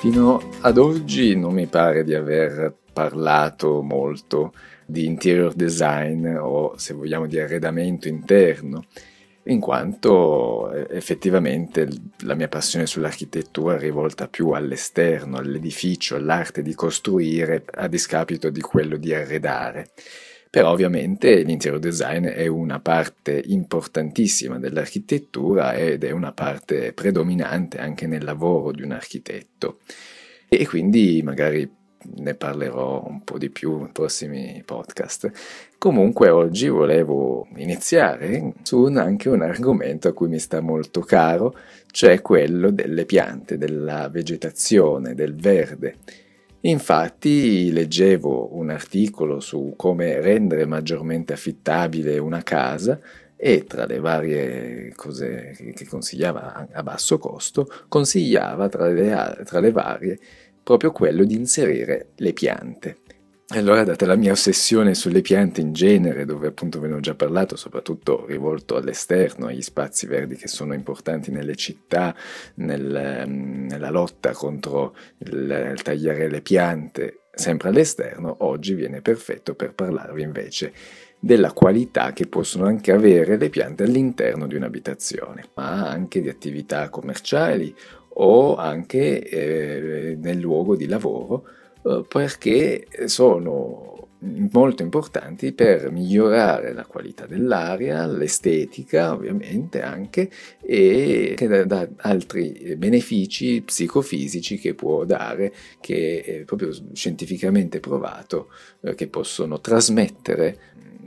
Fino ad oggi non mi pare di aver parlato molto di interior design o se vogliamo di arredamento interno, in quanto eh, effettivamente la mia passione sull'architettura è rivolta più all'esterno, all'edificio, all'arte di costruire a discapito di quello di arredare. Però ovviamente l'interior design è una parte importantissima dell'architettura ed è una parte predominante anche nel lavoro di un architetto. E quindi magari ne parlerò un po' di più nei prossimi podcast. Comunque oggi volevo iniziare su un, anche un argomento a cui mi sta molto caro, cioè quello delle piante, della vegetazione, del verde. Infatti leggevo un articolo su come rendere maggiormente affittabile una casa e tra le varie cose che consigliava a basso costo, consigliava tra le, tra le varie proprio quello di inserire le piante. Allora, data la mia ossessione sulle piante in genere, dove appunto ve ne ho già parlato, soprattutto rivolto all'esterno, agli spazi verdi che sono importanti nelle città, nel, nella lotta contro il, il tagliare le piante, sempre all'esterno, oggi viene perfetto per parlarvi invece della qualità che possono anche avere le piante all'interno di un'abitazione, ma anche di attività commerciali o anche eh, nel luogo di lavoro perché sono molto importanti per migliorare la qualità dell'aria, l'estetica ovviamente anche e da, da altri benefici psicofisici che può dare, che è proprio scientificamente provato, eh, che possono trasmettere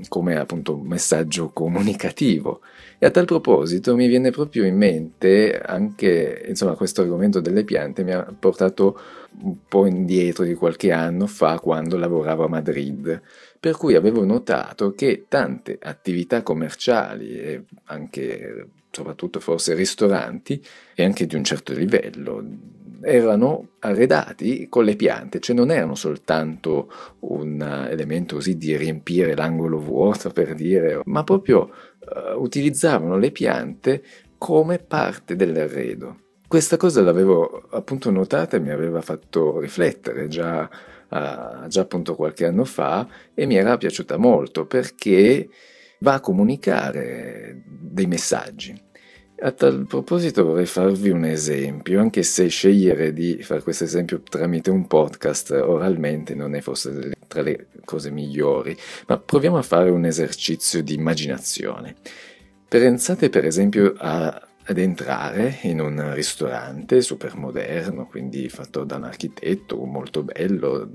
come appunto un messaggio comunicativo. E a tal proposito mi viene proprio in mente anche, insomma, questo argomento delle piante mi ha portato un po' indietro di qualche anno fa quando lavoravo a Madrid, per cui avevo notato che tante attività commerciali e anche soprattutto forse ristoranti e anche di un certo livello erano arredati con le piante, cioè non erano soltanto un elemento così di riempire l'angolo vuoto per dire, ma proprio uh, utilizzavano le piante come parte dell'arredo. Questa cosa l'avevo appunto notata e mi aveva fatto riflettere già, uh, già appunto qualche anno fa e mi era piaciuta molto perché va a comunicare dei messaggi. A tal proposito vorrei farvi un esempio, anche se scegliere di fare questo esempio tramite un podcast oralmente non è forse tra le cose migliori, ma proviamo a fare un esercizio di immaginazione. Pensate per esempio a ad entrare in un ristorante super moderno, quindi fatto da un architetto molto bello,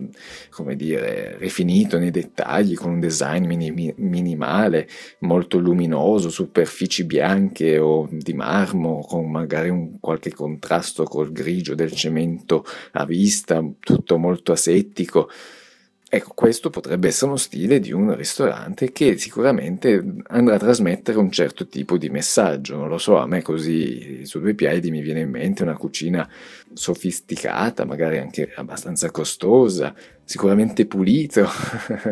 come dire, rifinito nei dettagli, con un design mini- minimale, molto luminoso, superfici bianche o di marmo, con magari un qualche contrasto col grigio del cemento a vista, tutto molto asettico. Ecco, questo potrebbe essere uno stile di un ristorante che sicuramente andrà a trasmettere un certo tipo di messaggio. Non lo so, a me così su due piedi mi viene in mente una cucina sofisticata, magari anche abbastanza costosa, sicuramente pulito,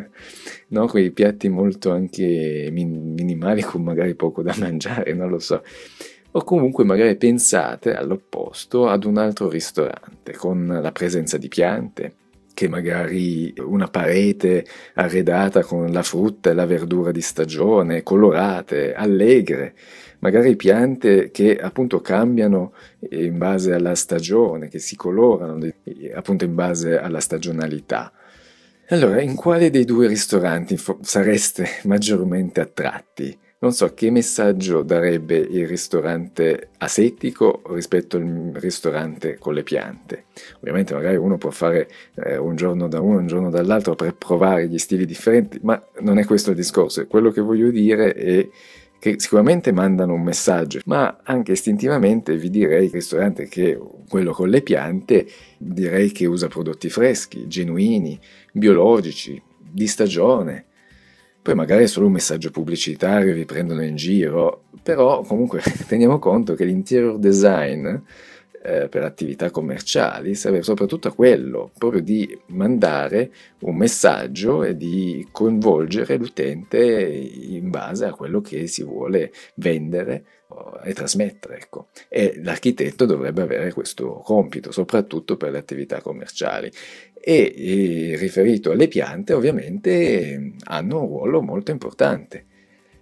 no? quei piatti molto anche min- minimali con magari poco da mangiare, non lo so. O comunque magari pensate all'opposto ad un altro ristorante con la presenza di piante che magari una parete arredata con la frutta e la verdura di stagione, colorate, allegre, magari piante che appunto cambiano in base alla stagione, che si colorano appunto in base alla stagionalità. Allora, in quale dei due ristoranti sareste maggiormente attratti? Non so che messaggio darebbe il ristorante asettico rispetto al ristorante con le piante. Ovviamente magari uno può fare eh, un giorno da uno, un giorno dall'altro per provare gli stili differenti, ma non è questo il discorso. Quello che voglio dire è che sicuramente mandano un messaggio, ma anche istintivamente vi direi il ristorante che quello con le piante direi che usa prodotti freschi, genuini, biologici, di stagione poi magari è solo un messaggio pubblicitario, vi prendono in giro, però comunque teniamo conto che l'interior design eh, per attività commerciali serve soprattutto a quello, proprio di mandare un messaggio e di coinvolgere l'utente in base a quello che si vuole vendere e trasmettere. Ecco. E l'architetto dovrebbe avere questo compito, soprattutto per le attività commerciali. E, e riferito alle piante, ovviamente hanno un ruolo molto importante.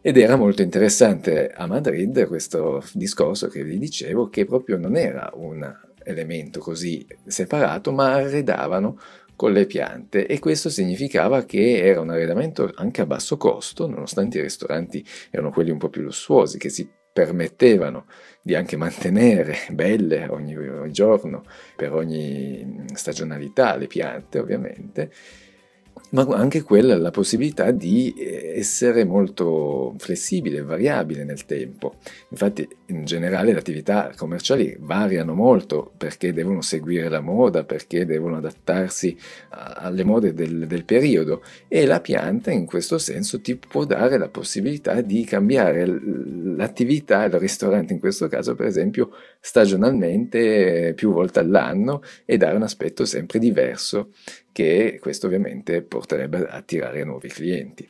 Ed era molto interessante a Madrid questo discorso che vi dicevo, che proprio non era un elemento così separato, ma arredavano con le piante. E questo significava che era un arredamento anche a basso costo, nonostante i ristoranti erano quelli un po' più lussuosi, che si permettevano di anche mantenere belle ogni, ogni giorno, per ogni stagionalità, le piante ovviamente, ma anche quella la possibilità di eh, essere molto flessibile, variabile nel tempo. Infatti in generale le attività commerciali variano molto perché devono seguire la moda, perché devono adattarsi alle mode del, del periodo e la pianta in questo senso ti può dare la possibilità di cambiare l'attività, il ristorante in questo caso per esempio stagionalmente più volte all'anno e dare un aspetto sempre diverso che questo ovviamente porterebbe a attirare nuovi clienti.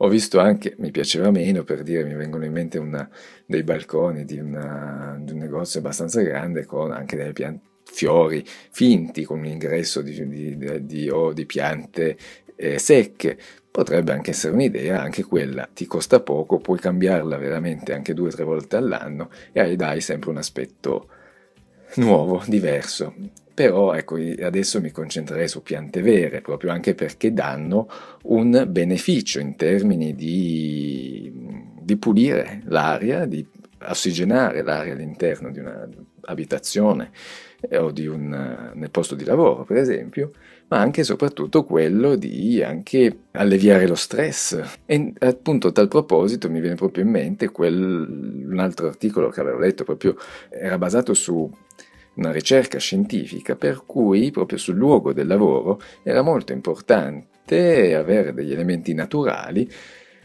Ho visto anche, mi piaceva meno per dire, mi vengono in mente una, dei balconi di, una, di, un negozio abbastanza grande con anche delle piante, fiori finti, con un ingresso di, di, di, o di piante eh, secche. Potrebbe anche essere un'idea, anche quella ti costa poco, puoi cambiarla veramente anche due o tre volte all'anno e dai sempre un aspetto nuovo, diverso. Però ecco, adesso mi concentrerei su piante vere, proprio anche perché danno un beneficio in termini di, di pulire l'aria, di ossigenare l'aria all'interno di un'abitazione eh, o di un, nel posto di lavoro, per esempio, ma anche e soprattutto quello di alleviare lo stress. E appunto a tal proposito mi viene proprio in mente quel, un altro articolo che avevo letto, proprio era basato su una ricerca scientifica per cui proprio sul luogo del lavoro era molto importante avere degli elementi naturali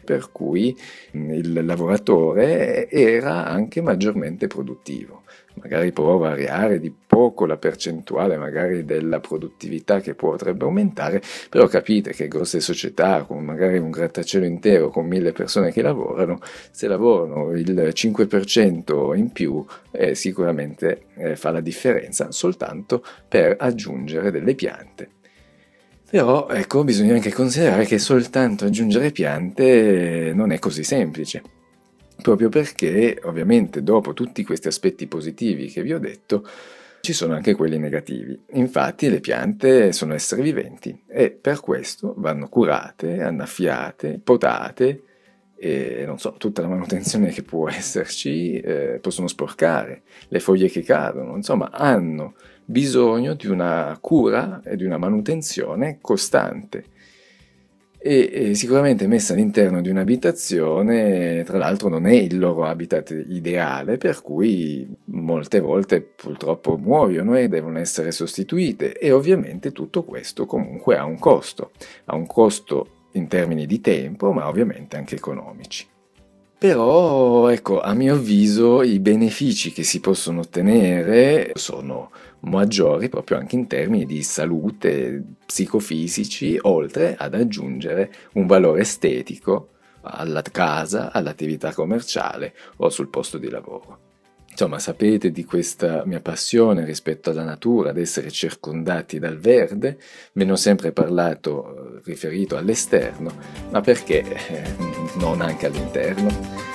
per cui il lavoratore era anche maggiormente produttivo magari può variare di poco la percentuale magari della produttività che potrebbe aumentare, però capite che grosse società con magari un grattacielo intero con mille persone che lavorano, se lavorano il 5% in più eh, sicuramente eh, fa la differenza soltanto per aggiungere delle piante. Però ecco, bisogna anche considerare che soltanto aggiungere piante non è così semplice proprio perché ovviamente dopo tutti questi aspetti positivi che vi ho detto, ci sono anche quelli negativi. Infatti le piante sono esseri viventi e per questo vanno curate, annaffiate, potate e non so, tutta la manutenzione che può esserci, eh, possono sporcare, le foglie che cadono, insomma hanno bisogno di una cura e di una manutenzione costante e, e sicuramente messa all'interno di un'abitazione, tra l'altro non è il loro habitat ideale, per cui molte volte purtroppo muoiono e devono essere sostituite e ovviamente tutto questo comunque ha un costo, ha un costo in termini di tempo, ma ovviamente anche economici. Però, ecco, a mio avviso i benefici che si possono ottenere sono maggiori proprio anche in termini di salute psicofisici, oltre ad aggiungere un valore estetico alla casa, all'attività commerciale o sul posto di lavoro. Insomma, sapete di questa mia passione rispetto alla natura, ad essere circondati dal verde, ve ne ho sempre parlato eh, riferito all'esterno, ma perché eh, non anche all'interno?